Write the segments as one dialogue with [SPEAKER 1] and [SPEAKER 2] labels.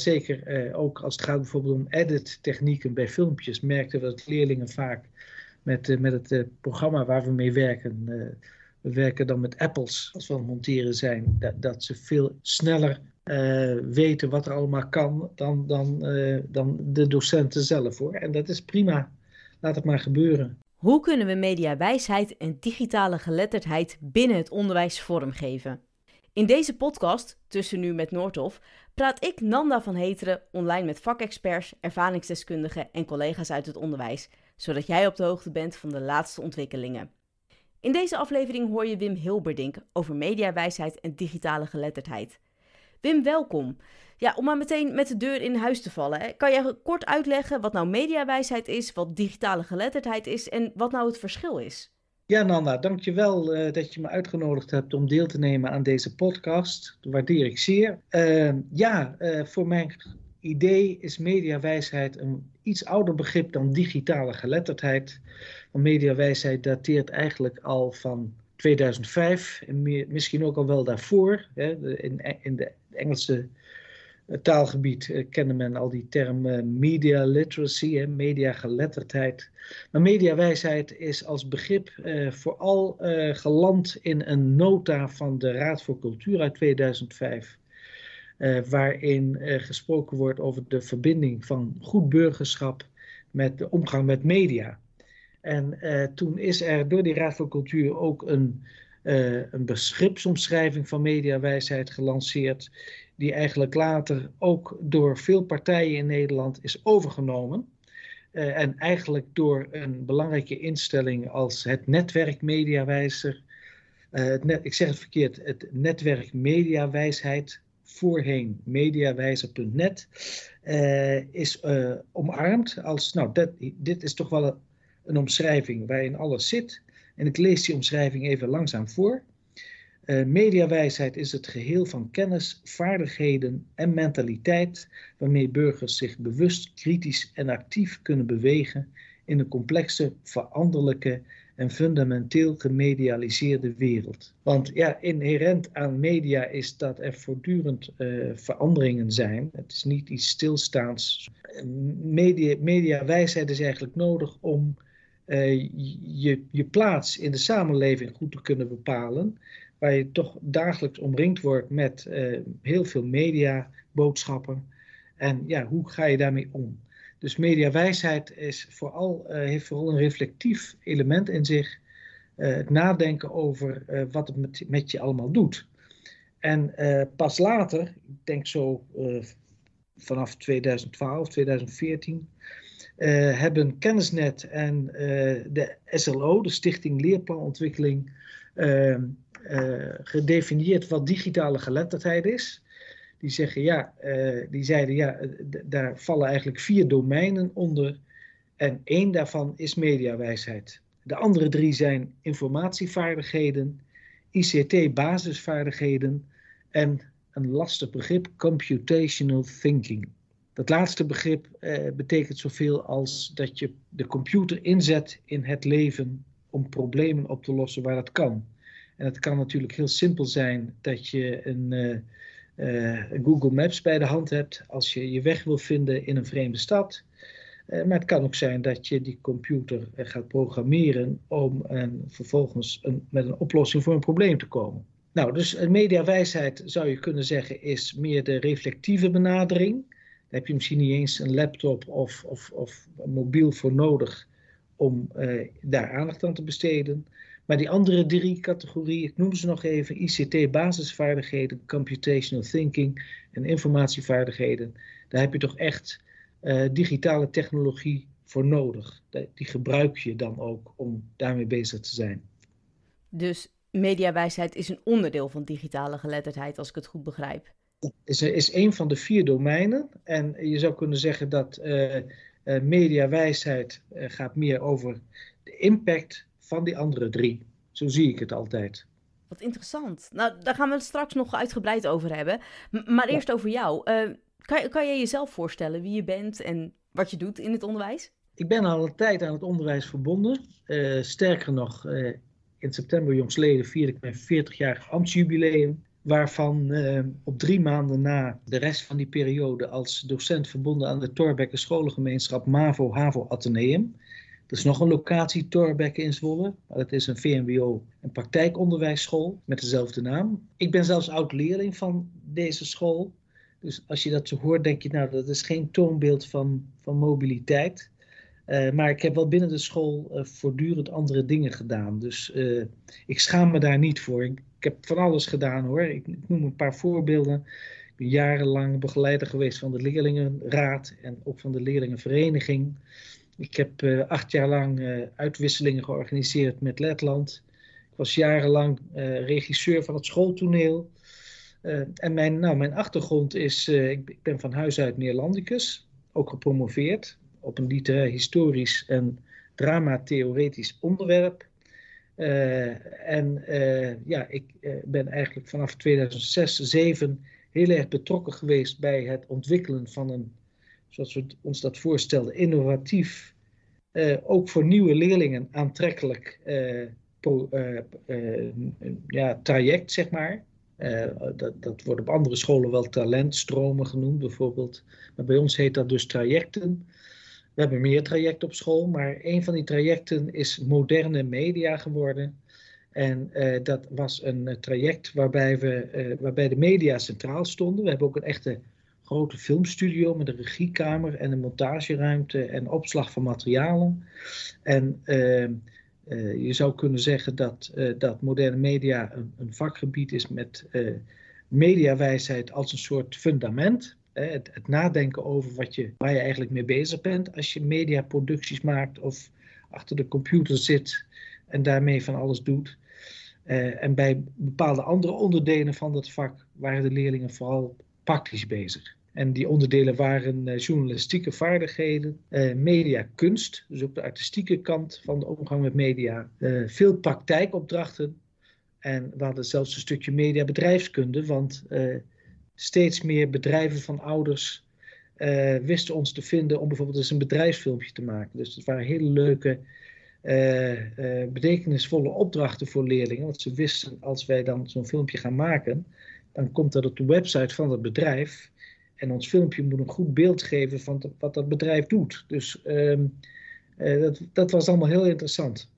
[SPEAKER 1] zeker ook als het gaat bijvoorbeeld om edit-technieken bij filmpjes, merkten we dat leerlingen vaak met, met het programma waar we mee werken, we werken dan met apples als we aan het monteren zijn, dat, dat ze veel sneller weten wat er allemaal kan dan, dan, dan de docenten zelf hoor. En dat is prima. Laat het maar gebeuren.
[SPEAKER 2] Hoe kunnen we mediawijsheid en digitale geletterdheid binnen het onderwijs vormgeven? In deze podcast, Tussen Nu met Noordhof, praat ik Nanda van Heteren online met vakexperts, ervaringsdeskundigen en collega's uit het onderwijs, zodat jij op de hoogte bent van de laatste ontwikkelingen. In deze aflevering hoor je Wim Hilberdink over mediawijsheid en digitale geletterdheid. Wim, welkom. Ja, om maar meteen met de deur in huis te vallen. Kan je kort uitleggen wat nou mediawijsheid is, wat digitale geletterdheid is en wat nou het verschil is?
[SPEAKER 1] Ja, Nanda, dankjewel uh, dat je me uitgenodigd hebt om deel te nemen aan deze podcast. Dat waardeer ik zeer. Uh, ja, uh, voor mijn idee is mediawijsheid een iets ouder begrip dan digitale geletterdheid. Want mediawijsheid dateert eigenlijk al van 2005 en misschien ook al wel daarvoor. Hè. In, in de Engelse taalgebied uh, kende men al die term uh, media literacy, hè, mediageletterdheid. Maar mediawijsheid is als begrip uh, vooral geland in een nota van de Raad voor Cultuur uit 2005. waarin gesproken wordt over de verbinding van goed burgerschap met de omgang met media. En toen is er door die Raad voor Cultuur ook een, een begripsomschrijving van mediawijsheid gelanceerd die eigenlijk later ook door veel partijen in Nederland is overgenomen. Uh, en eigenlijk door een belangrijke instelling als het netwerk Mediawijzer, het net, ik zeg het verkeerd, het netwerk Mediawijsheid, voorheen mediawijzer.net, eh, is omarmd als, nou, dit is toch wel een, een omschrijving waarin alles zit. En ik lees die omschrijving even langzaam voor. Uh, mediawijsheid is het geheel van kennis, vaardigheden en mentaliteit waarmee burgers zich bewust, kritisch en actief kunnen bewegen in een complexe, veranderlijke en fundamenteel gemedialiseerde wereld. Want ja, inherent aan media is dat er voortdurend uh, veranderingen zijn. Het is niet iets stilstaans. Media, mediawijsheid is eigenlijk nodig om uh, je, je plaats in de samenleving goed te kunnen bepalen waar je toch dagelijks omringd wordt met uh, heel veel mediaboodschappen. En ja, hoe ga je daarmee om? Dus mediawijsheid is uh, heeft vooral een reflectief element in zich. Uh, het nadenken over wat het met, je allemaal doet. En pas later, ik denk zo vanaf 2012, 2014, hebben Kennisnet en de SLO, de Stichting Leerplanontwikkeling, uh, gedefinieerd wat digitale geletterdheid is. Die, zeggen, ja, uh, die zeiden ja, daar vallen eigenlijk vier domeinen onder. En één daarvan is mediawijsheid. De andere drie zijn informatievaardigheden, ICT-basisvaardigheden en een lastig begrip, computational thinking. Dat laatste begrip uh, betekent zoveel als dat je de computer inzet in het leven om problemen op te lossen waar dat kan. En het kan natuurlijk heel simpel zijn dat je een, uh, Google Maps bij de hand hebt als je je weg wil vinden in een vreemde stad. Uh, maar het kan ook zijn dat je die computer gaat programmeren om en vervolgens een, met een oplossing voor een probleem te komen. Nou, dus een mediawijsheid zou je kunnen zeggen is meer de reflectieve benadering. Daar heb je misschien niet eens een laptop of, of, of mobiel voor nodig om daar aandacht aan te besteden. Maar die andere drie categorieën, ik noem ze nog even, ICT-basisvaardigheden, computational thinking en informatievaardigheden, daar heb je toch echt uh, digitale technologie voor nodig. Die gebruik je dan ook om daarmee bezig te zijn.
[SPEAKER 2] Dus mediawijsheid is een onderdeel van digitale geletterdheid, als ik het goed begrijp.
[SPEAKER 1] Is, is een van de vier domeinen. En je zou kunnen zeggen dat uh, uh, mediawijsheid gaat meer over de impact van die andere drie. Zo zie ik het altijd.
[SPEAKER 2] Wat interessant. Nou, daar gaan we het straks nog uitgebreid over hebben. maar eerst over jou. Uh, kan, kan je jezelf voorstellen wie je bent en wat je doet in het onderwijs?
[SPEAKER 1] Ik ben al een tijd aan het onderwijs verbonden. Uh, sterker nog, uh, in september jongsleden vierde ik mijn 40-jarig ambtsjubileum. waarvan op drie maanden na de rest van die periode als docent verbonden aan de Torbekke scholengemeenschap MAVO HAVO Atheneum. Er is nog een locatie Torbekke in Zwolle, dat is een VMBO, een praktijkonderwijsschool met dezelfde naam. Ik ben zelfs oud-leerling van deze school. Dus als je dat zo hoort, denk je, nou, dat is geen toonbeeld van, van mobiliteit. Uh, maar ik heb wel binnen de school uh, voortdurend andere dingen gedaan. Dus uh, ik schaam me daar niet voor. Ik, ik, heb van alles gedaan hoor. Ik, ik, noem een paar voorbeelden. Ik ben jarenlang begeleider geweest van de leerlingenraad en ook van de leerlingenvereniging. Ik heb acht jaar lang uitwisselingen georganiseerd met Letland. Ik was jarenlang regisseur van het schooltoneel. en mijn, nou, mijn achtergrond is, ik ben van huis uit Neerlandicus, ook gepromoveerd op een literair historisch en dramatheoretisch onderwerp. En ja, ik ben eigenlijk vanaf 2006, 2007 heel erg betrokken geweest bij het ontwikkelen van een, zoals we ons dat voorstelden, innovatief, ook voor nieuwe leerlingen aantrekkelijk pro, ja, traject, zeg maar. dat, dat wordt op andere scholen wel talentstromen genoemd, bijvoorbeeld. Maar bij ons heet dat dus trajecten. We hebben meer trajecten op school, maar een van die trajecten is moderne media geworden. En dat was een traject waarbij, we, waarbij de media centraal stonden. We hebben ook een echte grote filmstudio met een regiekamer en een montageruimte en opslag van materialen. En je zou kunnen zeggen dat, dat moderne media een, een vakgebied is met mediawijsheid als een soort fundament. Het, het, nadenken over wat je, waar je eigenlijk mee bezig bent als je mediaproducties maakt of achter de computer zit en daarmee van alles doet. En bij bepaalde andere onderdelen van dat vak waren de leerlingen vooral praktisch bezig. En die onderdelen waren uh, journalistieke vaardigheden, uh, mediakunst, dus ook de artistieke kant van de omgang met media, veel praktijkopdrachten. En we hadden zelfs een stukje mediabedrijfskunde, want steeds meer bedrijven van ouders wisten ons te vinden om bijvoorbeeld eens een bedrijfsfilmpje te maken. Dus het waren hele leuke, uh, betekenisvolle opdrachten voor leerlingen. Want ze wisten, als wij dan zo'n filmpje gaan maken, dan komt dat op de website van het bedrijf. En ons filmpje moet een goed beeld geven van wat dat bedrijf doet. Dus ehm, dat, dat was allemaal heel interessant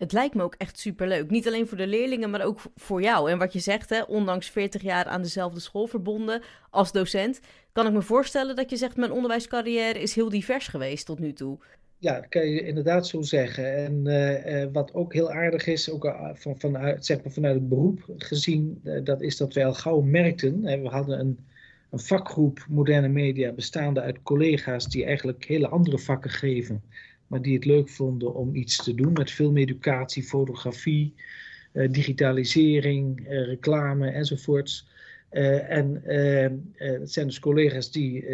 [SPEAKER 2] het lijkt me ook echt superleuk. Niet alleen voor de leerlingen, maar ook voor jou. En wat je zegt, hè, ondanks 40 jaar aan dezelfde school verbonden als docent, kan ik me voorstellen dat je zegt: mijn onderwijscarrière is heel divers geweest tot nu toe.
[SPEAKER 1] Ja, dat kan je inderdaad zo zeggen. En uh, uh, wat ook heel aardig is, ook van, vanuit, zeg maar vanuit het beroep gezien, dat is dat wij al gauw merkten. we hadden een, een vakgroep moderne media bestaande uit collega's die eigenlijk hele andere vakken geven maar die het leuk vonden om iets te doen met filmeducatie, fotografie, uh, digitalisering, uh, reclame enzovoorts. Uh, en het zijn dus collega's die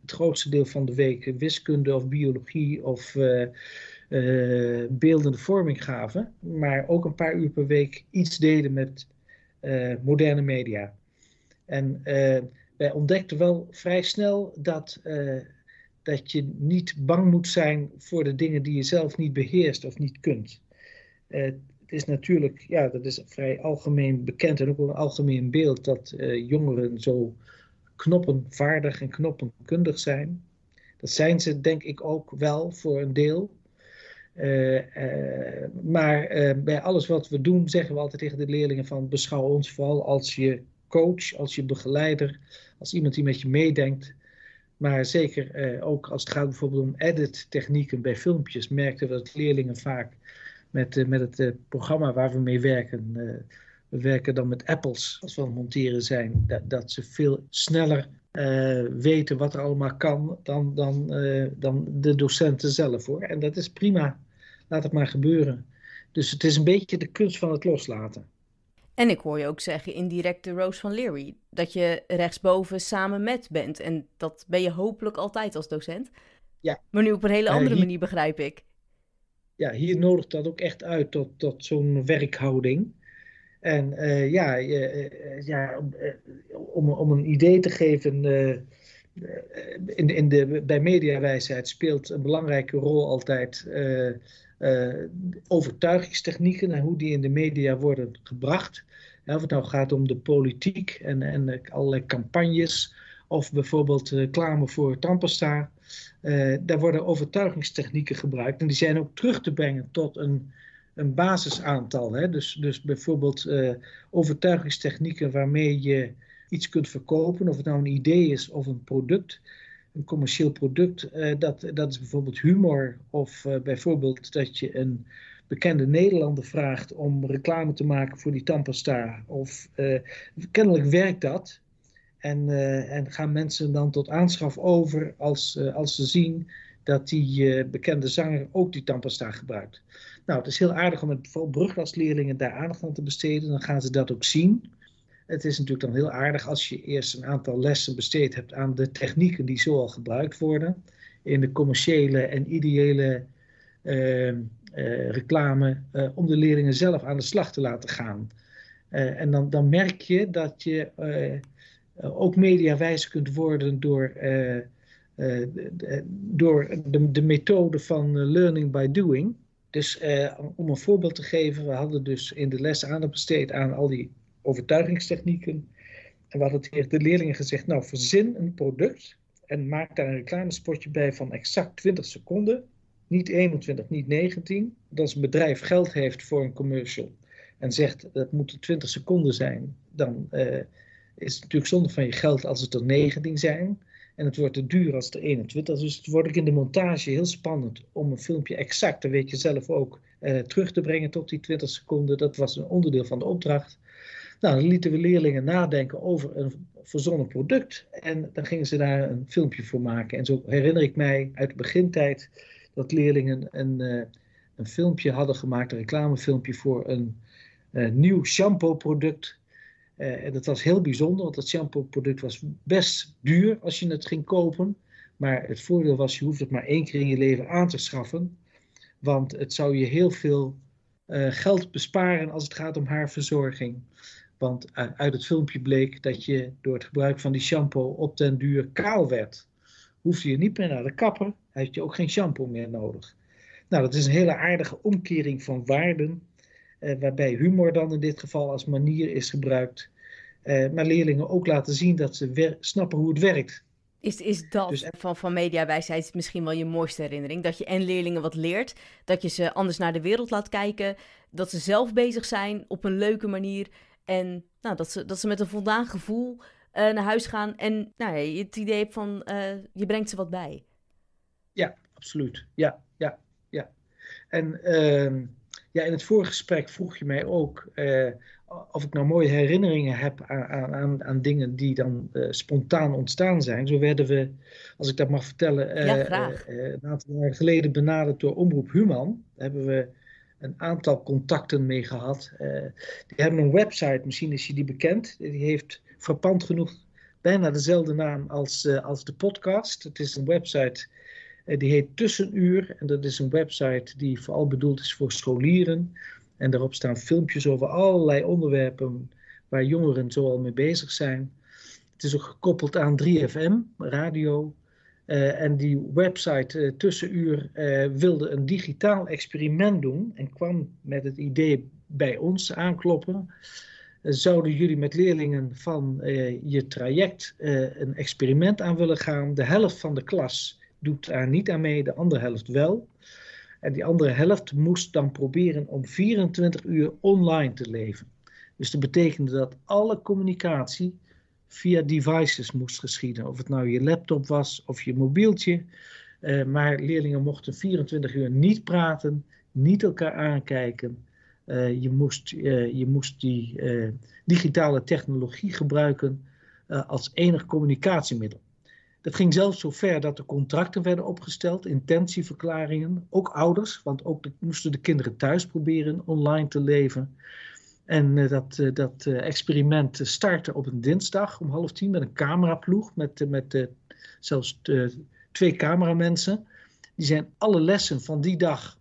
[SPEAKER 1] het grootste deel van de week wiskunde of biologie of beeldende vorming gaven, maar ook een paar uur per week iets deden met moderne media. En wij ontdekten wel vrij snel dat dat je niet bang moet zijn voor de dingen die je zelf niet beheerst of niet kunt. Uh, het is natuurlijk, ja, dat is vrij algemeen bekend en ook een algemeen beeld dat uh, jongeren zo knoppenvaardig en knoppenkundig zijn. Dat zijn ze denk ik ook wel voor een deel. Maar bij alles wat we doen zeggen we altijd tegen de leerlingen van beschouw ons vooral als je coach, als je begeleider, als iemand die met je meedenkt maar zeker eh, ook als het gaat bijvoorbeeld om edit-technieken bij filmpjes, merkten we dat leerlingen vaak met, uh, met het uh, programma waar we mee werken, we werken dan met apples als we aan het monteren zijn, dat, dat ze veel sneller weten wat er allemaal kan dan, dan, dan de docenten zelf hoor. En dat is prima, laat het maar gebeuren. Dus het is een beetje de kunst van het loslaten.
[SPEAKER 2] En ik hoor je ook zeggen indirect de Rose van Leary, dat je rechtsboven samen met bent. En dat ben je hopelijk altijd als docent.
[SPEAKER 1] Ja.
[SPEAKER 2] Maar nu op een hele eh, andere manier, begrijp ik.
[SPEAKER 1] Ja, hier nodigt dat ook echt uit tot, tot zo'n werkhouding. En uh, ja, uh, ja om, om een idee te geven, in, in de, bij mediawijsheid speelt een belangrijke rol altijd overtuigingstechnieken en hoe die in de media worden gebracht of het nou gaat om de politiek en, en allerlei campagnes, of bijvoorbeeld reclame voor tandpasta. daar worden overtuigingstechnieken gebruikt en die zijn ook terug te brengen tot een, een basisaantal. Hè? Dus, dus bijvoorbeeld overtuigingstechnieken waarmee je iets kunt verkopen, of het nou een idee is of een product een commercieel product, uh, dat, dat is bijvoorbeeld humor. Of uh, bijvoorbeeld dat je een bekende Nederlander vraagt om reclame te maken voor die tandpasta. Of uh, kennelijk werkt dat. En, en gaan mensen dan tot aanschaf over als, als ze zien dat die bekende zanger ook die tandpasta gebruikt. Nou, het is heel aardig om met brugklasleerlingen daar aandacht aan te besteden. Dan gaan ze dat ook zien. Het is natuurlijk dan heel aardig als je eerst een aantal lessen besteed hebt aan de technieken die zo al gebruikt worden. In de commerciële en ideële uh, uh, reclame, uh, om de leerlingen zelf aan de slag te laten gaan. en dan, dan merk je dat je ook mediawijs kunt worden door, door de, de methode van learning by doing. Dus om een voorbeeld te geven, we hadden dus in de les aandacht besteed aan al die overtuigingstechnieken. En we hadden tegen de leerlingen gezegd, nou verzin een product en maak daar een reclamespotje bij van exact 20 seconden. Niet 21, niet 19. Dat als een bedrijf geld heeft voor een commercial en zegt dat moet 20 seconden zijn, dan uh, is het natuurlijk zonde van je geld als het er 19 zijn. En het wordt te duur als het er 21. Dus het wordt ook in de montage heel spannend om een filmpje exact, dat weet je zelf ook, uh, terug te brengen tot die 20 seconden. Dat was een onderdeel van de opdracht. Nou, dan lieten we leerlingen nadenken over een verzonnen product. En dan gingen ze daar een filmpje voor maken. En zo herinner ik mij uit de begintijd dat leerlingen een, uh, een filmpje hadden gemaakt, een reclamefilmpje voor een uh, nieuw shampoo-product. Uh, en dat was heel bijzonder, want dat shampoo-product was best duur als je het ging kopen. Maar het voordeel was, je hoeft het maar één keer in je leven aan te schaffen. Want het zou je heel veel geld besparen als het gaat om haarverzorging. Want uit het filmpje bleek dat je door het gebruik van die shampoo op den duur kaal werd. Hoefde je niet meer naar de kapper, had je ook geen shampoo meer nodig. Nou, dat is een hele aardige omkering van waarden, eh, waarbij humor dan in dit geval als manier is gebruikt. Eh, maar leerlingen ook laten zien dat ze snappen hoe het werkt.
[SPEAKER 2] Is, is dat dus, van, van mediawijsheid misschien wel je mooiste herinnering? Dat je en leerlingen wat leert, dat je ze anders naar de wereld laat kijken, dat ze zelf bezig zijn op een leuke manier en nou, dat, ze, dat ze met een voldaan gevoel uh, naar huis gaan en nou, je het idee hebt van uh, je brengt ze wat bij.
[SPEAKER 1] Ja, absoluut. Ja, ja, ja. En uh, ja, in het vorige gesprek vroeg je mij ook uh, of ik nou mooie herinneringen heb aan, aan, aan dingen die dan spontaan ontstaan zijn. Zo werden we, als ik dat mag vertellen,
[SPEAKER 2] ja,
[SPEAKER 1] een aantal jaar geleden benaderd door Omroep Human. Daar hebben we een aantal contacten mee gehad. Uh, die hebben een website, misschien is je die bekend. Die heeft frappant genoeg bijna dezelfde naam als, uh, als de podcast. Het is een website uh, die heet Tussenuur. En dat is een website die vooral bedoeld is voor scholieren. En daarop staan filmpjes over allerlei onderwerpen waar jongeren zoal mee bezig zijn. Het is ook gekoppeld aan 3FM, radio. Uh, en die website uh, Tussenuur uh, wilde een digitaal experiment doen en kwam met het idee bij ons aankloppen. zouden jullie met leerlingen van je traject een experiment aan willen gaan? De helft van de klas doet daar niet aan mee, de andere helft wel. En die andere helft moest dan proberen om 24 uur online te leven. Dus dat betekende dat alle communicatie via devices moest geschieden. Of het nou je laptop was of je mobieltje. Uh, maar leerlingen mochten 24 uur niet praten, niet elkaar aankijken. Uh, je, moest, uh, je moest die digitale technologie gebruiken als enig communicatiemiddel. Dat ging zelfs zo ver dat er contracten werden opgesteld, intentieverklaringen, ook ouders, want ook moesten de kinderen thuis proberen online te leven. En uh, dat, uh, dat uh, experiment startte op een dinsdag om half tien met een cameraploeg, met, met zelfs twee cameramensen. Die zijn alle lessen van die dag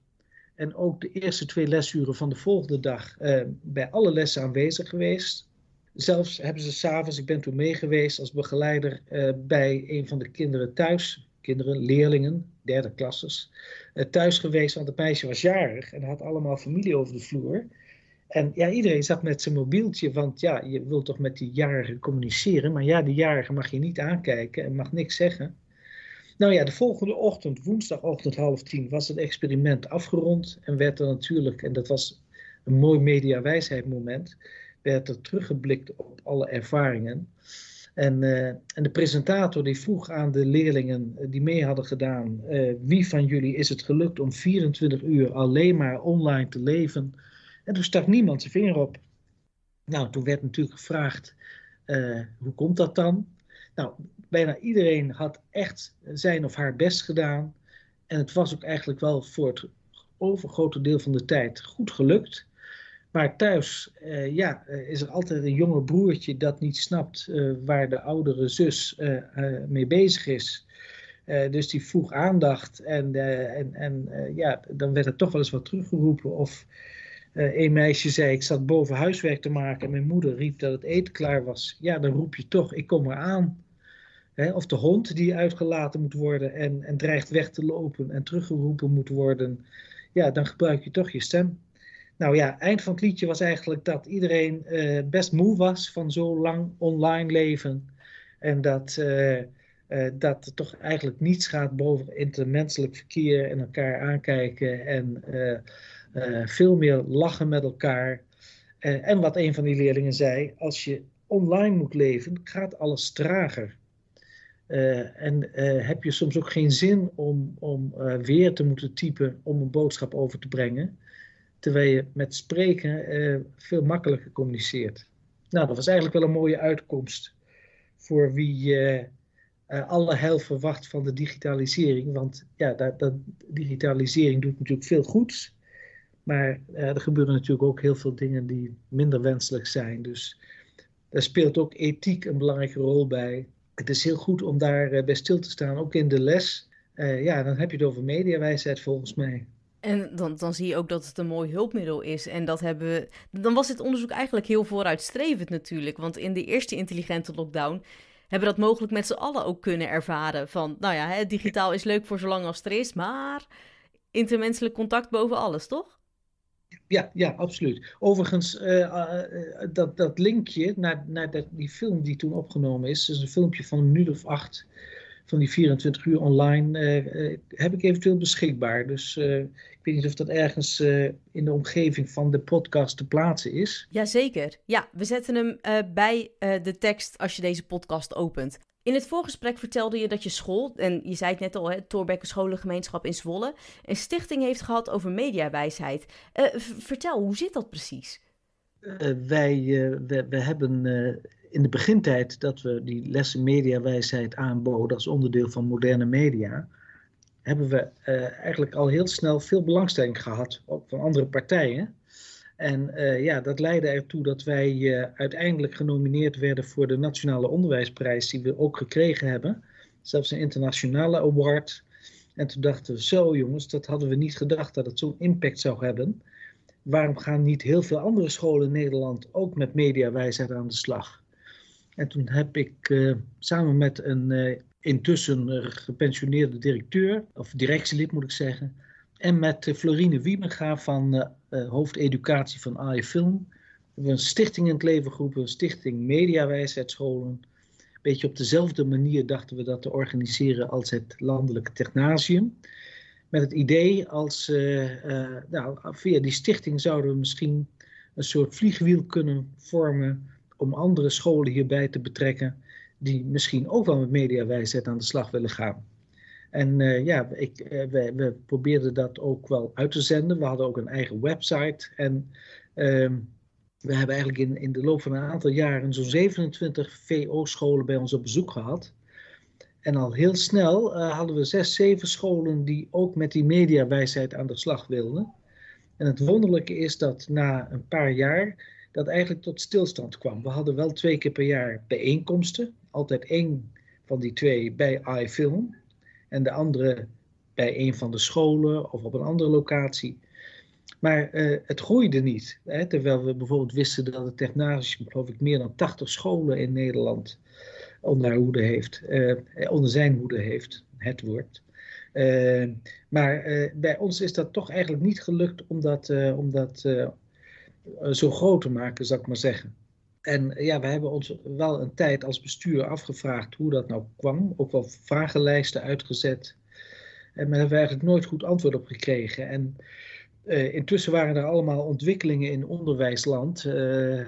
[SPEAKER 1] en ook de eerste twee lesuren van de volgende dag bij alle lessen aanwezig geweest. Zelfs hebben ze s'avonds, ik ben toen mee geweest als begeleider bij een van de kinderen thuis, kinderen, leerlingen, derde klasses, thuis geweest, want het meisje was jarig en had allemaal familie over de vloer. En ja, iedereen zat met zijn mobieltje, want ja, je wilt toch met die jarigen communiceren. Maar ja, die jarigen mag je niet aankijken en mag niks zeggen. Nou ja, de volgende ochtend, woensdagochtend half tien, was het experiment afgerond. En werd er natuurlijk, en dat was een mooi mediawijsheid moment, werd er teruggeblikt op alle ervaringen. En, uh, en, de presentator die vroeg aan de leerlingen die mee hadden gedaan, uh, wie van jullie is het gelukt om 24 uur alleen maar online te leven? En toen stak niemand zijn vinger op. Nou, toen werd natuurlijk gevraagd, uh, hoe komt dat dan? Nou, bijna iedereen had echt zijn of haar best gedaan. En het was ook eigenlijk wel voor het overgrote deel van de tijd goed gelukt. Maar thuis uh, ja, uh, is er altijd een jonger broertje dat niet snapt waar de oudere zus mee bezig is. dus die vroeg aandacht en, en, en ja, dan werd er toch wel eens wat teruggeroepen. Of een meisje zei, ik zat boven huiswerk te maken en mijn moeder riep dat het eten klaar was. Ja, dan roep je toch, ik kom eraan. Hè, of de hond die uitgelaten moet worden en, en dreigt weg te lopen en teruggeroepen moet worden. Ja, dan gebruik je toch je stem. Nou ja, eind van het liedje was eigenlijk dat iedereen uh, best moe was van zo lang online leven. En dat, uh, uh, dat er toch eigenlijk niets gaat boven intermenselijk verkeer en elkaar aankijken. En veel meer lachen met elkaar. en wat een van die leerlingen zei, als je online moet leven, gaat alles trager. en heb je soms ook geen zin om, om weer te moeten typen om een boodschap over te brengen terwijl je met spreken veel makkelijker communiceert. Nou, dat was eigenlijk wel een mooie uitkomst voor wie alle heil verwacht van de digitalisering. Want ja, dat, dat, digitalisering doet natuurlijk veel goeds. Maar er gebeuren natuurlijk ook heel veel dingen die minder wenselijk zijn. Dus daar speelt ook ethiek een belangrijke rol bij. Het is heel goed om daar bij stil te staan, ook in de les. ja, dan heb je het over mediawijsheid volgens mij.
[SPEAKER 2] En dan, dan zie je ook dat het een mooi hulpmiddel is. En dat hebben we. Dan was dit onderzoek eigenlijk heel vooruitstrevend natuurlijk. Want in de eerste intelligente lockdown hebben we dat mogelijk met z'n allen ook kunnen ervaren. Van, nou ja, hè, digitaal is leuk voor zolang als er is, maar intermenselijk contact boven alles, toch?
[SPEAKER 1] Ja, ja, absoluut. Overigens, uh, uh, dat, dat linkje naar, naar dat, die film die toen opgenomen is, is een filmpje van een minuut of acht van die 24 uur online heb ik eventueel beschikbaar. Dus ik weet niet of dat ergens in de omgeving van de podcast te plaatsen is.
[SPEAKER 2] Jazeker. Ja, we zetten hem bij de tekst als je deze podcast opent. In het voorgesprek vertelde je dat je school, en je zei het net al, het Torbekke Scholengemeenschap in Zwolle, een stichting heeft gehad over mediawijsheid. vertel, hoe zit dat precies?
[SPEAKER 1] wij we, we hebben in de begintijd dat we die lessen mediawijsheid aanboden als onderdeel van moderne media, hebben we eigenlijk al heel snel veel belangstelling gehad, van andere partijen. En uh, ja, dat leidde ertoe dat wij uh, uiteindelijk genomineerd werden voor de Nationale Onderwijsprijs, die we ook gekregen hebben. Zelfs een internationale award. En toen dachten we, zo jongens, dat hadden we niet gedacht dat het zo'n impact zou hebben. Waarom gaan niet heel veel andere scholen in Nederland ook met mediawijsheid aan de slag? En toen heb ik uh, samen met een intussen gepensioneerde directeur, of directielid moet ik zeggen, en met Florine Wiemenga van hoofdeducatie van AI Film, we een stichting in het leven geroepen, een stichting Mediawijsheidsscholen. Een beetje op dezelfde manier dachten we dat te organiseren als het landelijke technasium. Met het idee als, nou, via die stichting zouden we misschien een soort vliegwiel kunnen vormen om andere scholen hierbij te betrekken die misschien ook wel met mediawijsheid aan de slag willen gaan. En uh, ja, ik, uh, we, we, probeerden dat ook wel uit te zenden. We hadden ook een eigen website. En uh, we hebben eigenlijk in, in de loop van een aantal jaren zo'n 27 VO-scholen bij ons op bezoek gehad. En al heel snel uh, hadden we zes, zeven scholen die ook met die mediawijsheid aan de slag wilden. En het wonderlijke is dat na een paar jaar dat eigenlijk tot stilstand kwam. We hadden wel twee keer per jaar bijeenkomsten. Altijd één van die twee bij iFilm en de andere bij een van de scholen of op een andere locatie. Maar uh, het groeide niet. Hè? Terwijl we bijvoorbeeld wisten dat het technasium, geloof ik, meer dan 80 scholen in Nederland onder, hoede heeft, uh, onder zijn hoede heeft, het woord. Uh, maar bij ons is dat toch eigenlijk niet gelukt om dat, om dat zo groot te maken, zou ik maar zeggen. En ja, we hebben ons wel een tijd als bestuur afgevraagd hoe dat nou kwam. Ook wel vragenlijsten uitgezet. En daar hebben we eigenlijk nooit goed antwoord op gekregen. En uh, intussen waren er allemaal ontwikkelingen in onderwijsland uh,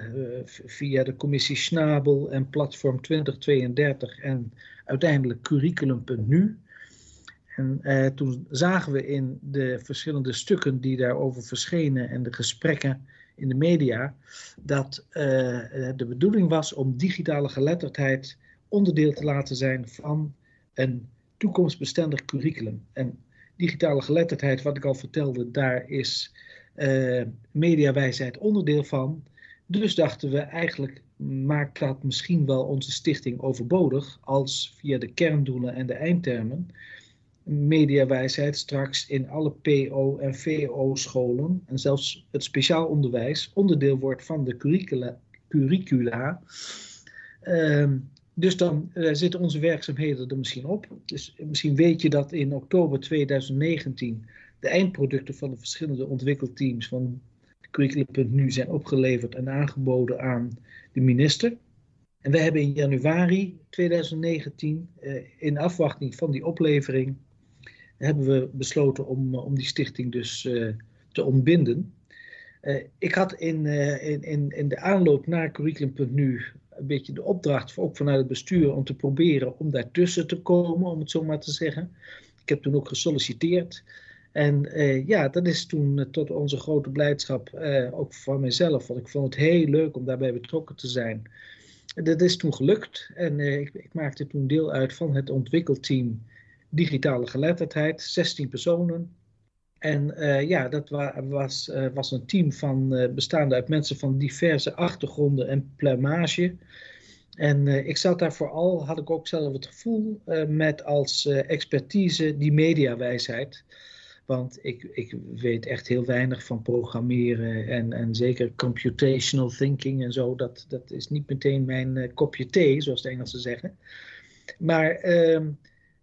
[SPEAKER 1] via de commissie Schnabel en Platform 2032 en uiteindelijk curriculum.nu. En toen zagen we in de verschillende stukken die daarover verschenen en de gesprekken in de media, dat de bedoeling was om digitale geletterdheid onderdeel te laten zijn van een toekomstbestendig curriculum. En digitale geletterdheid, wat ik al vertelde, daar is uh, mediawijsheid onderdeel van. Dus dachten we eigenlijk maakt dat misschien wel onze stichting overbodig als via de kerndoelen en de eindtermen mediawijsheid straks in alle PO en VO scholen en zelfs het speciaal onderwijs onderdeel wordt van de curricula. curricula. Uh, dus dan uh, zitten onze werkzaamheden er misschien op. Dus misschien weet je dat in oktober 2019 de eindproducten van de verschillende ontwikkelteams van Curriculum.nu zijn opgeleverd en aangeboden aan de minister. En we hebben in januari 2019, uh, eh, in afwachting van die oplevering, hebben we besloten om, uh, om die stichting dus uh, te ontbinden. ik had in, in, in de aanloop naar Curriculum.nu een beetje de opdracht, ook vanuit het bestuur, om te proberen om daartussen te komen, om het zo maar te zeggen. Ik heb toen ook gesolliciteerd. En ja, dat is toen tot onze grote blijdschap, ook van mezelf, want ik vond het heel leuk om daarbij betrokken te zijn. Dat is toen gelukt en ik, ik, maakte toen deel uit van het ontwikkelteam Digitale Geletterdheid, 16 personen. En ja, dat wa was, was een team van, bestaande uit mensen van diverse achtergronden en pluimage. En ik zat daar vooral, had ik ook zelf het gevoel, met als expertise die mediawijsheid. Want ik, ik weet echt heel weinig van programmeren en, en zeker computational thinking en zo. Dat, dat is niet meteen mijn kopje thee, zoals de Engelsen zeggen. Maar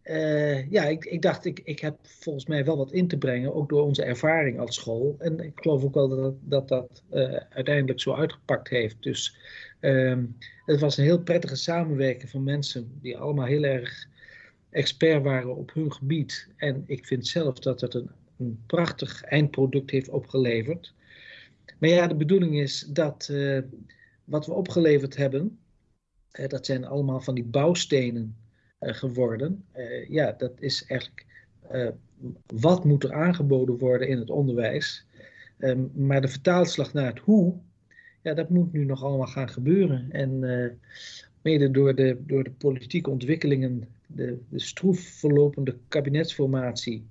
[SPEAKER 1] ehm, ja, ik, ik dacht, ik, ik heb volgens mij wel wat in te brengen, ook door onze ervaring als school. En ik geloof ook wel dat dat, dat uiteindelijk zo uitgepakt heeft. Dus Um, het was een heel prettige samenwerking van mensen die allemaal heel erg expert waren op hun gebied. En ik vind zelf dat het een, een prachtig eindproduct heeft opgeleverd. Maar ja, de bedoeling is dat uh, wat we opgeleverd hebben, dat zijn allemaal van die bouwstenen geworden. ja, dat is eigenlijk wat moet er aangeboden worden in het onderwijs. Um, maar de vertaalslag naar het hoe, ja, dat moet nu nog allemaal gaan gebeuren. En mede door de, door de politieke ontwikkelingen, de, de stroef verlopende kabinetsformatie,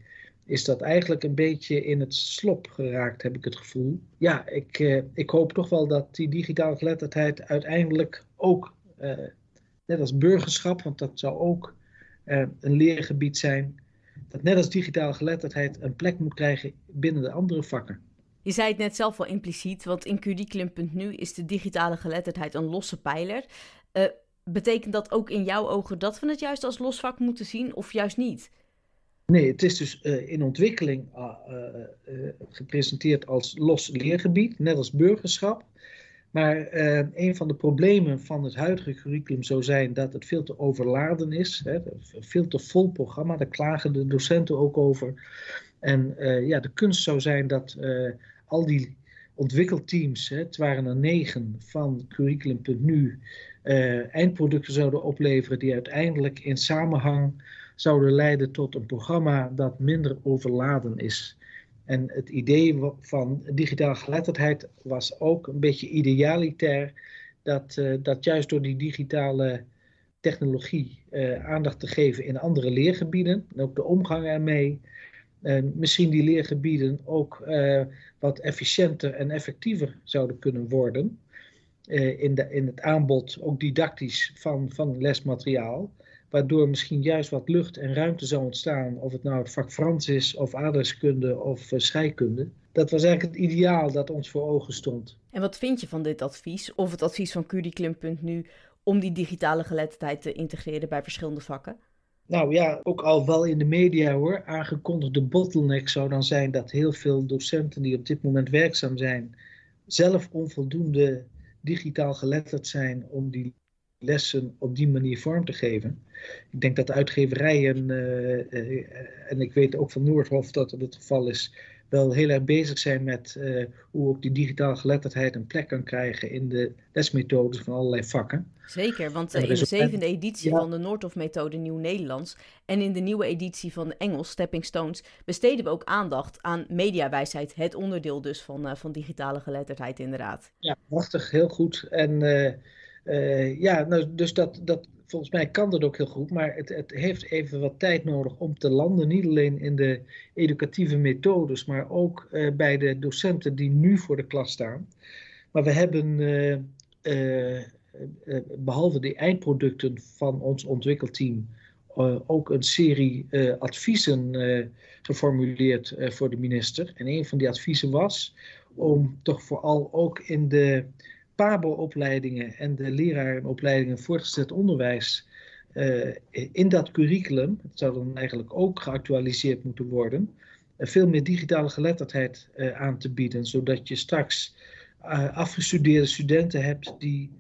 [SPEAKER 1] is dat eigenlijk een beetje in het slop geraakt, heb ik het gevoel. Ja, ik, ik hoop toch wel dat die digitale geletterdheid uiteindelijk ook, net als burgerschap, want dat zou ook een leergebied zijn, dat net als digitale geletterdheid een plek moet krijgen binnen de andere vakken.
[SPEAKER 2] Je zei het net zelf al impliciet, want in curriculum.nu is de digitale geletterdheid een losse pijler. Uh, betekent dat ook in jouw ogen dat we het juist als los vak moeten zien of juist niet?
[SPEAKER 1] Nee, het is dus uh, in ontwikkeling uh, gepresenteerd als los leergebied, net als burgerschap. Maar een van de problemen van het huidige curriculum zou zijn dat het veel te overladen is. Hè, veel te vol programma, daar klagen de docenten ook over. En ja, de kunst zou zijn dat al die ontwikkelteams, hè, het waren er negen van curriculum.nu, uh, eindproducten zouden opleveren die uiteindelijk in samenhang zouden leiden tot een programma dat minder overladen is. En het idee van digitale geletterdheid was ook een beetje idealitair, dat, uh, dat juist door die digitale technologie uh, aandacht te geven in andere leergebieden, en ook de omgang ermee, misschien die leergebieden ook uh, wat efficiënter en effectiever zouden kunnen worden. Uh, in, de, in het aanbod, ook didactisch, van, van lesmateriaal. Waardoor misschien juist wat lucht en ruimte zou ontstaan. Of het nou het vak Frans is, of adreskunde of uh, scheikunde. Dat was eigenlijk het ideaal dat ons voor ogen stond.
[SPEAKER 2] En wat vind je van dit advies, of het advies van Curriculum.nu, om die digitale geletterdheid te integreren bij verschillende vakken?
[SPEAKER 1] Nou ja, ook al wel in de media hoor, aangekondigde bottleneck zou dan zijn dat heel veel docenten die op dit moment werkzaam zijn, zelf onvoldoende digitaal geletterd zijn om die lessen op die manier vorm te geven. Ik denk dat de uitgeverijen, uh, en ik weet ook van Noordhof dat het het geval is, wel heel erg bezig zijn met uh, hoe ook die digitale geletterdheid een plek kan krijgen in de lesmethodes van allerlei vakken.
[SPEAKER 2] Zeker, want in de zevende editie van de Noordhof-methode Nieuw-Nederlands en in de nieuwe editie van Engels, Stepping Stones, besteden we ook aandacht aan mediawijsheid, het onderdeel dus van, uh, van digitale geletterdheid inderdaad.
[SPEAKER 1] Ja, prachtig, heel goed. En uh, ja, nou, dus dat, dat, volgens mij kan dat ook heel goed, maar het, het, heeft even wat tijd nodig om te landen. Niet alleen in de educatieve methodes, maar ook uh, bij de docenten die nu voor de klas staan. Maar we hebben, uh, behalve de eindproducten van ons ontwikkelteam, ook een serie adviezen geformuleerd voor de minister. En een van die adviezen was om toch vooral ook in de PABO-opleidingen en de lerarenopleidingen voortgezet onderwijs uh, in dat curriculum, het zou dan eigenlijk ook geactualiseerd moeten worden, uh, veel meer digitale geletterdheid uh, aan te bieden, zodat je straks afgestudeerde studenten hebt die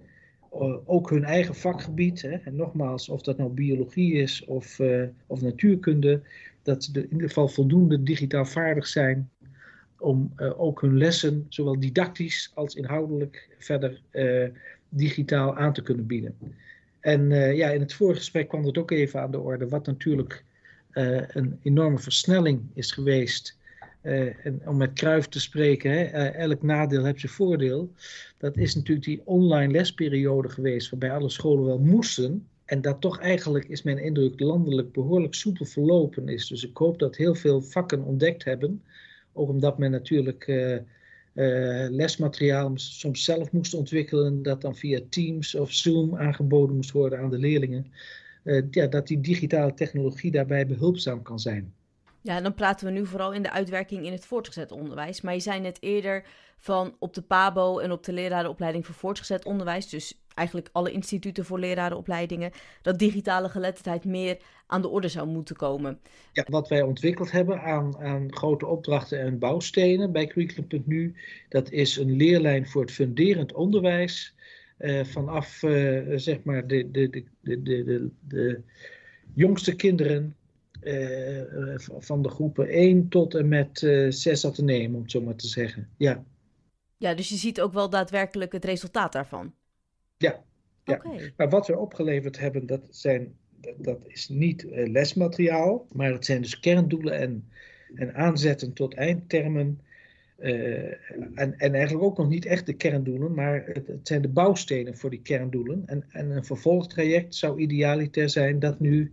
[SPEAKER 1] ook hun eigen vakgebied, hè, en nogmaals, of dat nou biologie is of, of natuurkunde, dat ze in ieder geval voldoende digitaal vaardig zijn om uh, ook hun lessen, zowel didactisch als inhoudelijk, verder uh, digitaal aan te kunnen bieden. En uh, ja, in het vorige gesprek kwam het ook even aan de orde, wat natuurlijk een enorme versnelling is geweest. en om met Kruif te spreken, hè, elk nadeel heeft zijn voordeel. Dat is natuurlijk die online lesperiode geweest, waarbij alle scholen wel moesten. En dat toch eigenlijk, is mijn indruk, landelijk behoorlijk soepel verlopen is. Dus ik hoop dat heel veel vakken ontdekt hebben ook omdat men natuurlijk uh, uh, lesmateriaal soms zelf moest ontwikkelen, dat dan via Teams of Zoom aangeboden moest worden aan de leerlingen. Uh, ja, dat die digitale technologie daarbij behulpzaam kan zijn.
[SPEAKER 2] Ja, dan praten we nu vooral in de uitwerking in het voortgezet onderwijs. Maar je zei net eerder van op de PABO en op de lerarenopleiding voor voortgezet onderwijs, dus eigenlijk alle instituten voor lerarenopleidingen, dat digitale geletterdheid meer aan de orde zou moeten komen.
[SPEAKER 1] Ja, wat wij ontwikkeld hebben aan, aan grote opdrachten en bouwstenen bij Curriculum.nu, dat is een leerlijn voor het funderend onderwijs. Uh, vanaf uh, zeg maar de, de, de, de, de, de jongste kinderen van de groepen 1 tot en met 6 te nemen, om het zo maar te zeggen. Ja.
[SPEAKER 2] ja, dus je ziet ook wel daadwerkelijk het resultaat daarvan.
[SPEAKER 1] Ja, ja. Okay. maar wat we opgeleverd hebben, dat, zijn, dat, is niet lesmateriaal, maar het zijn dus kerndoelen en, en aanzetten tot eindtermen. Uh, en, en eigenlijk ook nog niet echt de kerndoelen, maar het, het, zijn de bouwstenen voor die kerndoelen. En, en een vervolgtraject zou idealiter zijn dat nu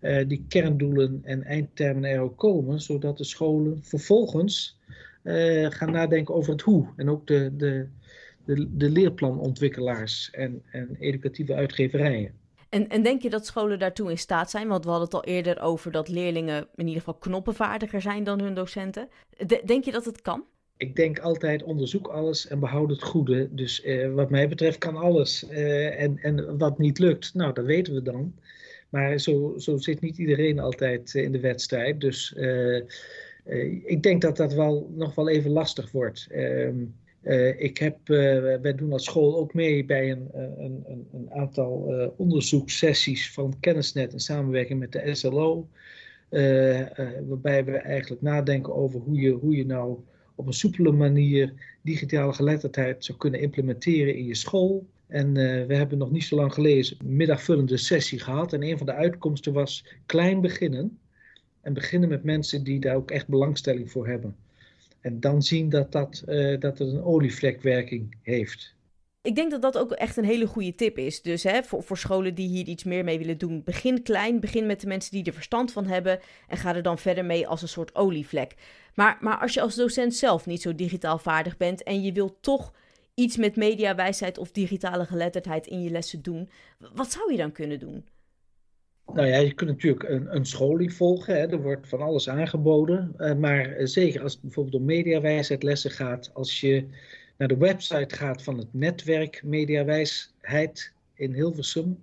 [SPEAKER 1] uh, die kerndoelen en eindtermen er ook komen, zodat de scholen vervolgens gaan nadenken over het hoe. En ook de, de, de, de leerplanontwikkelaars en, en educatieve uitgeverijen.
[SPEAKER 2] En, en denk je dat scholen daartoe in staat zijn? Want we hadden het al eerder over dat leerlingen in ieder geval knoppenvaardiger zijn dan hun docenten. denk je dat het kan?
[SPEAKER 1] Ik denk altijd onderzoek alles en behoud het goede. Dus eh, wat mij betreft kan alles. Eh, en, en wat niet lukt, nou dat weten we dan. Maar zo, zo zit niet iedereen altijd in de wedstrijd. Dus uh, ik denk dat dat wel nog wel even lastig wordt. Ehm, ik heb, uh, wij doen als school ook mee bij een, eh, een, een, een aantal uh, onderzoekssessies van Kennisnet in samenwerking met de SLO. waarbij we eigenlijk nadenken over hoe je, hoe je nou op een soepele manier digitale geletterdheid zou kunnen implementeren in je school. En we hebben nog niet zo lang geleden een middagvullende sessie gehad. En een van de uitkomsten was klein beginnen. En beginnen met mensen die daar ook echt belangstelling voor hebben. En dan zien dat, dat, uh, dat het een olievlekwerking heeft.
[SPEAKER 2] Ik denk dat dat ook echt een hele goede tip is. Dus hè, voor, voor scholen die hier iets meer mee willen doen, begin klein. Begin met de mensen die er verstand van hebben. En ga er dan verder mee als een soort olievlek. Maar, maar als je als docent zelf niet zo digitaal vaardig bent en je wilt toch iets met mediawijsheid of digitale geletterdheid in je lessen doen, wat zou je dan kunnen doen?
[SPEAKER 1] Nou ja, je kunt natuurlijk een, een scholing volgen. Hè. Er wordt van alles aangeboden. Uh, maar zeker als het bijvoorbeeld om mediawijsheid lessen gaat. Als je naar de website gaat van het netwerk Mediawijsheid in Hilversum.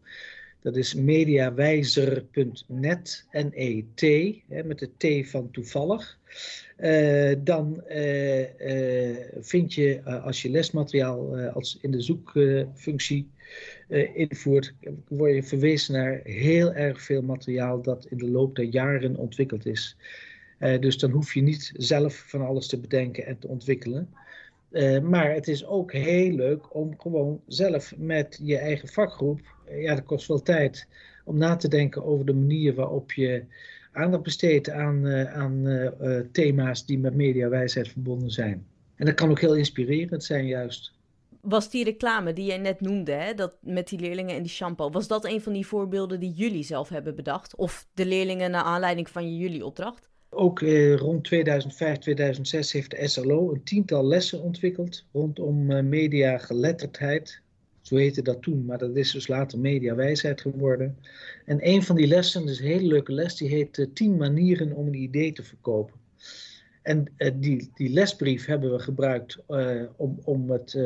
[SPEAKER 1] Dat is mediawijzer.net, N-E-T, met de T van toevallig. Uh, dan uh, uh, vind je, als je lesmateriaal als in de zoekfunctie invoert, word je verwezen naar heel erg veel materiaal dat in de loop der jaren ontwikkeld is. dus dan hoef je niet zelf van alles te bedenken en te ontwikkelen. Maar het is ook heel leuk om gewoon zelf met je eigen vakgroep, ja, dat kost wel tijd, om na te denken over de manier waarop je aandacht besteedt aan, uh, aan uh, thema's die met mediawijsheid verbonden zijn. En dat kan ook heel inspirerend zijn, juist.
[SPEAKER 2] Was die reclame die jij net noemde, hè, dat met die leerlingen en die shampoo, was dat een van die voorbeelden die jullie zelf hebben bedacht? Of de leerlingen naar aanleiding van jullie opdracht?
[SPEAKER 1] Ook eh, rond 2005, 2006 heeft de SLO een tiental lessen ontwikkeld rondom uh, mediageletterdheid. Zo heette dat toen, maar dat is dus later mediawijsheid geworden. En een van die lessen, dus een hele leuke les, die heet uh, 10 manieren om een idee te verkopen. En uh, die, die lesbrief hebben we gebruikt uh, om, om het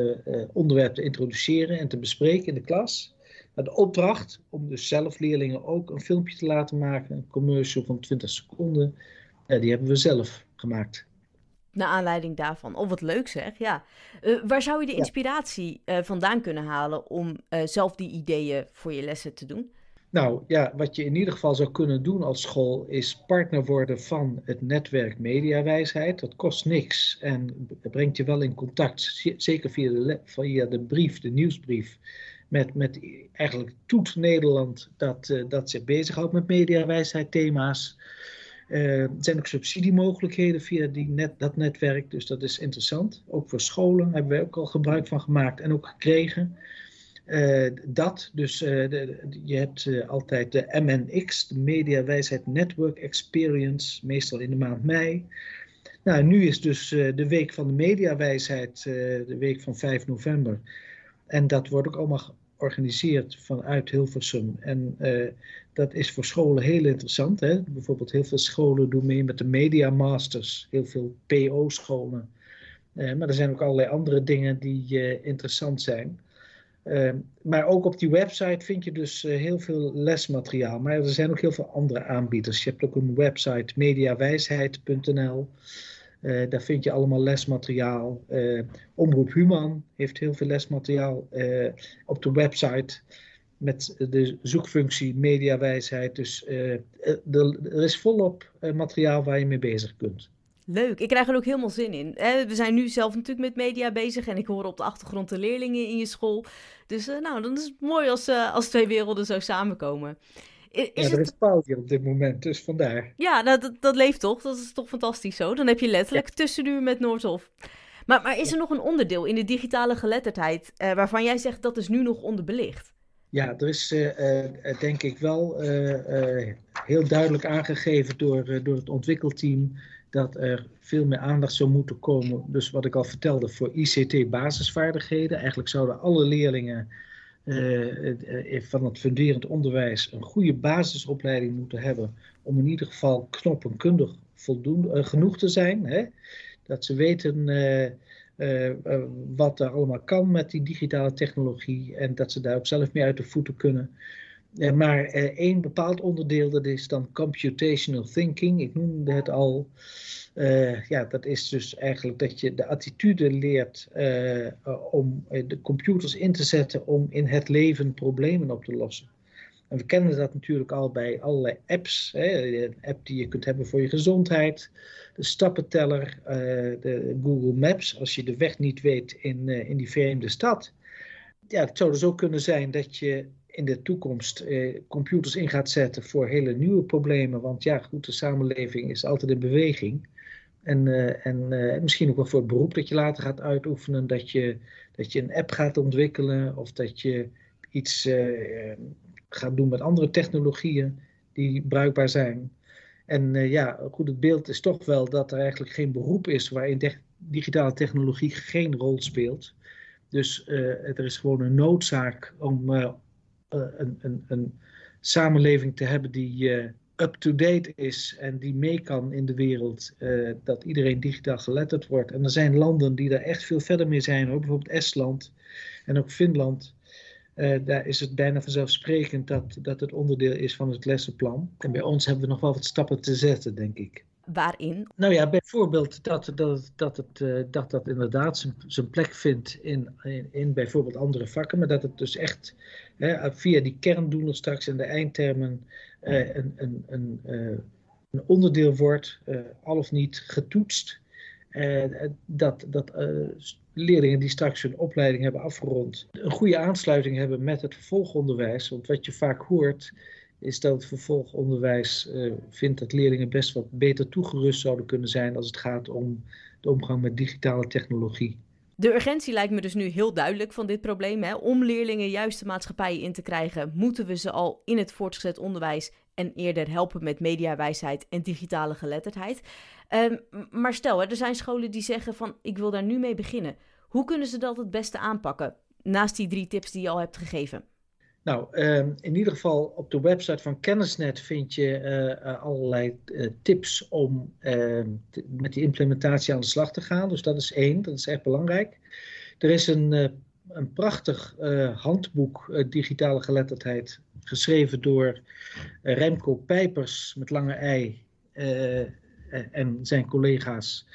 [SPEAKER 1] onderwerp te introduceren en te bespreken in de klas. De opdracht om dus zelf leerlingen ook een filmpje te laten maken, een commercial van 20 seconden, die hebben we zelf gemaakt.
[SPEAKER 2] Naar aanleiding daarvan. Of wat leuk zeg, ja. Uh, waar zou je de inspiratie uh, vandaan kunnen halen om uh, zelf die ideeën voor je lessen te doen?
[SPEAKER 1] Nou ja, wat je in ieder geval zou kunnen doen als school is partner worden van het netwerk Mediawijsheid. Dat kost niks en brengt je wel in contact, zeker via de, via de brief, de nieuwsbrief, met, met eigenlijk Toet Nederland dat, dat zich bezighoudt met mediawijsheid thema's. Er zijn ook subsidiemogelijkheden via die net, dat netwerk, dus dat is interessant. Ook voor scholen hebben wij ook al gebruik van gemaakt en ook gekregen. Uh, dat, dus uh, de, je hebt altijd de MNX, de Media Wijsheid Network Experience, meestal in de maand mei. Nou, nu is dus de week van de mediawijsheid, de week van 5 november. En dat wordt ook allemaal georganiseerd vanuit Hilversum. En uh, dat is voor scholen heel interessant. Hè? Bijvoorbeeld heel veel scholen doen mee met de Media Masters, heel veel PO-scholen. Uh, maar er zijn ook allerlei andere dingen die uh, interessant zijn. maar ook op die website vind je dus heel veel lesmateriaal. Maar er zijn ook heel veel andere aanbieders. Je hebt ook een website mediawijsheid.nl. Uh, daar vind je allemaal lesmateriaal. Uh, Omroep Human heeft heel veel lesmateriaal uh, op de website met de zoekfunctie mediawijsheid. Dus er, is volop materiaal waar je mee bezig kunt.
[SPEAKER 2] Leuk, ik krijg er ook helemaal zin in. We zijn nu zelf natuurlijk met media bezig en ik hoor op de achtergrond de leerlingen in je school. Dus nou, dan is het mooi als, als twee werelden zo samenkomen.
[SPEAKER 1] Is ja, er is pauze op dit moment, dus vandaar.
[SPEAKER 2] Ja, nou, dat, dat leeft toch? Dat is toch fantastisch zo? Dan heb je letterlijk ja. tussenuur met Noordhof. Maar, maar is er nog een onderdeel in de digitale geletterdheid uh, waarvan jij zegt dat is nu nog onderbelicht?
[SPEAKER 1] Ja, er is uh, uh, denk ik wel heel duidelijk aangegeven door, door het ontwikkelteam dat er veel meer aandacht zou moeten komen. Dus wat ik al vertelde voor ICT-basisvaardigheden. Eigenlijk zouden alle leerlingen van het funderend onderwijs een goede basisopleiding moeten hebben om in ieder geval knoppenkundig voldoende, genoeg te zijn. Hè? Dat ze weten wat er allemaal kan met die digitale technologie en dat ze daar ook zelf mee uit de voeten kunnen. Maar één bepaald onderdeel, dat is dan computational thinking. Ik noemde het al. Uh, ja, dat is dus eigenlijk dat je de attitude leert om de computers in te zetten om in het leven problemen op te lossen. En we kennen dat natuurlijk al bij allerlei apps. Hè? Een app die je kunt hebben voor je gezondheid, de stappenteller, de Google Maps, als je de weg niet weet in, in die vreemde stad. Ja, het zou dus ook kunnen zijn dat je in de toekomst eh, computers in gaat zetten voor hele nieuwe problemen. Want ja, goed, de samenleving is altijd in beweging. En, uh, en uh, misschien ook wel voor het beroep dat je later gaat uitoefenen, dat je, dat je een app gaat ontwikkelen of dat je iets uh, gaat doen met andere technologieën die bruikbaar zijn. En ja, goed, het beeld is toch wel dat er eigenlijk geen beroep is waarin digitale technologie geen rol speelt. Dus er is gewoon een noodzaak om een, een, een, samenleving te hebben die up-to-date is en die mee kan in de wereld, uh, dat iedereen digitaal geletterd wordt. En er zijn landen die daar echt veel verder mee zijn, bijvoorbeeld Estland en ook Finland. daar is het bijna vanzelfsprekend dat, dat het onderdeel is van het lessenplan. En bij ons hebben we nog wel wat stappen te zetten, denk ik.
[SPEAKER 2] Waarin?
[SPEAKER 1] Nou ja, bijvoorbeeld dat dat, dat, het, dat, dat inderdaad zijn, zijn plek vindt in, in, in, bijvoorbeeld andere vakken, maar dat het dus echt hè, via die kerndoelen straks in de eindtermen een, een, een, een onderdeel wordt, al of niet getoetst. dat dat leerlingen die straks hun opleiding hebben afgerond, een goede aansluiting hebben met het vervolgonderwijs. Want wat je vaak hoort, is dat het vervolgonderwijs uh, vindt dat leerlingen best wat beter toegerust zouden kunnen zijn als het gaat om de omgang met digitale technologie.
[SPEAKER 2] De urgentie lijkt me dus nu heel duidelijk van dit probleem. Hè? Om leerlingen juist de maatschappij in te krijgen, moeten we ze al in het voortgezet onderwijs en eerder helpen met mediawijsheid en digitale geletterdheid. Um, maar stel, hè, er zijn scholen die zeggen van ik wil daar nu mee beginnen. Hoe kunnen ze dat het beste aanpakken? Naast die drie tips die je al hebt gegeven.
[SPEAKER 1] Nou, um, in ieder geval op de website van Kennisnet vind je uh, allerlei uh, tips om te, met die implementatie aan de slag te gaan. Dus dat is één, dat is echt belangrijk. Er is een, een prachtig handboek digitale geletterdheid geschreven door Remco Pijpers met lange ei en zijn collega's.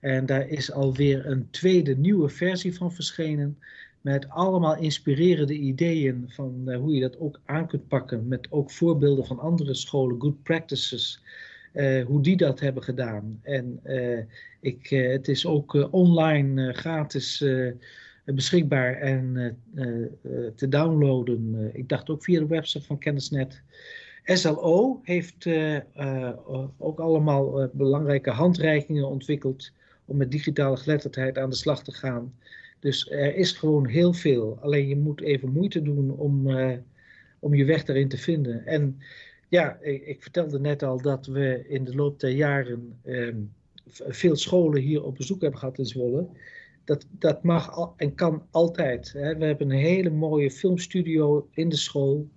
[SPEAKER 1] En daar is alweer een tweede nieuwe versie van verschenen. Met allemaal inspirerende ideeën van uh, hoe je dat ook aan kunt pakken. Met ook voorbeelden van andere scholen, good practices. Uh, hoe die dat hebben gedaan. En uh, ik, het is ook online gratis beschikbaar en te downloaden. ik dacht ook via de website van Kennisnet. SLO heeft ook allemaal belangrijke handreikingen ontwikkeld om met digitale geletterdheid aan de slag te gaan. Dus er is gewoon heel veel. Alleen je moet even moeite doen om, uh, om je weg daarin te vinden. En ja, ik, vertelde net al dat we in de loop der jaren um, veel scholen hier op bezoek hebben gehad in Zwolle. Dat, dat mag al, en kan altijd. Hè. We hebben een hele mooie filmstudio in de school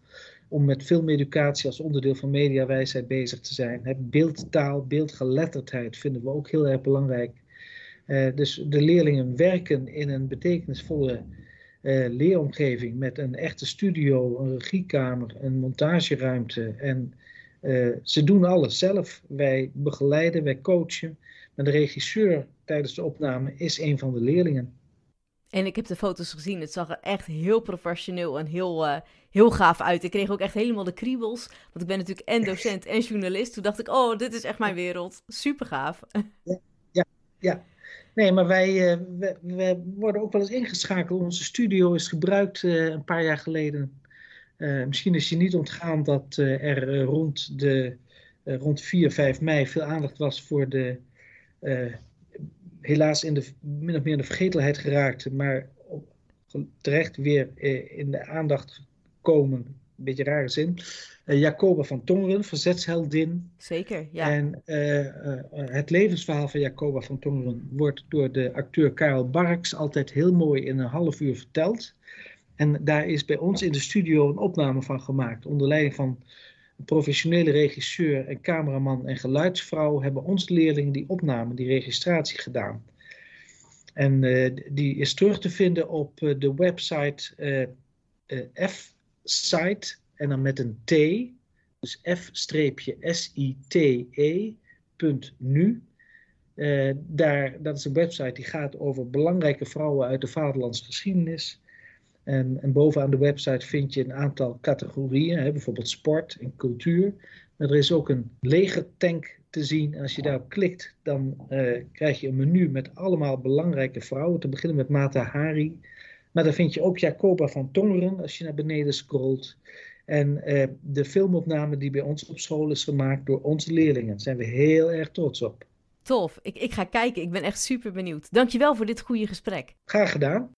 [SPEAKER 1] om met filmeducatie als onderdeel van mediawijsheid bezig te zijn. Beeldtaal, beeldgeletterdheid vinden we ook heel erg belangrijk. Uh, dus de leerlingen werken in een betekenisvolle uh, leeromgeving met een echte studio, een regiekamer, een montageruimte. En uh, ze doen alles zelf. Wij begeleiden, wij coachen. Maar de regisseur tijdens de opname is een van de leerlingen.
[SPEAKER 2] En ik heb de foto's gezien. Het zag er echt heel professioneel en heel, uh, heel gaaf uit. Ik kreeg ook echt helemaal de kriebels. Want ik ben natuurlijk en docent en journalist. Toen dacht ik, oh, dit is echt mijn wereld. Super gaaf.
[SPEAKER 1] Ja, ja, ja. Nee, maar wij, uh, we, worden ook wel eens ingeschakeld. Onze studio is gebruikt uh, een paar jaar geleden. Uh, misschien is je niet ontgaan dat er rond, de, rond 4, 5 mei veel aandacht was voor de helaas in de, min of meer in de vergetelheid geraakte, maar terecht weer in de aandacht komen. Een beetje rare zin. Uh, Jacoba van Tongeren, verzetsheldin.
[SPEAKER 2] Zeker, ja.
[SPEAKER 1] En uh, uh, het levensverhaal van Jacoba van Tongeren wordt door de acteur Karel Barks altijd heel mooi in een half uur verteld. En daar is bij ons in de studio een opname van gemaakt, onder leiding van een professionele regisseur en cameraman en geluidsvrouw hebben onze leerlingen die opname, die registratie gedaan. En die is terug te vinden op de website F-site en dan met een T, dus f-site.nu. Uh, daar, dat is een website die gaat over belangrijke vrouwen uit de vaderlandse geschiedenis. En, en bovenaan de website vind je een aantal categorieën, hè, bijvoorbeeld sport en cultuur. Maar er is ook een legertank te zien. En als je daarop klikt, dan uh, krijg je een menu met allemaal belangrijke vrouwen. Te beginnen met Mata Hari. Maar dan vind je ook Jacoba van Tongeren als je naar beneden scrolt. En uh, de filmopname die bij ons op school is gemaakt door onze leerlingen. Daar zijn we heel erg trots op.
[SPEAKER 2] Tof, ik, ik ga kijken. Ik ben echt super benieuwd. Dankjewel voor dit goede gesprek.
[SPEAKER 1] Graag gedaan.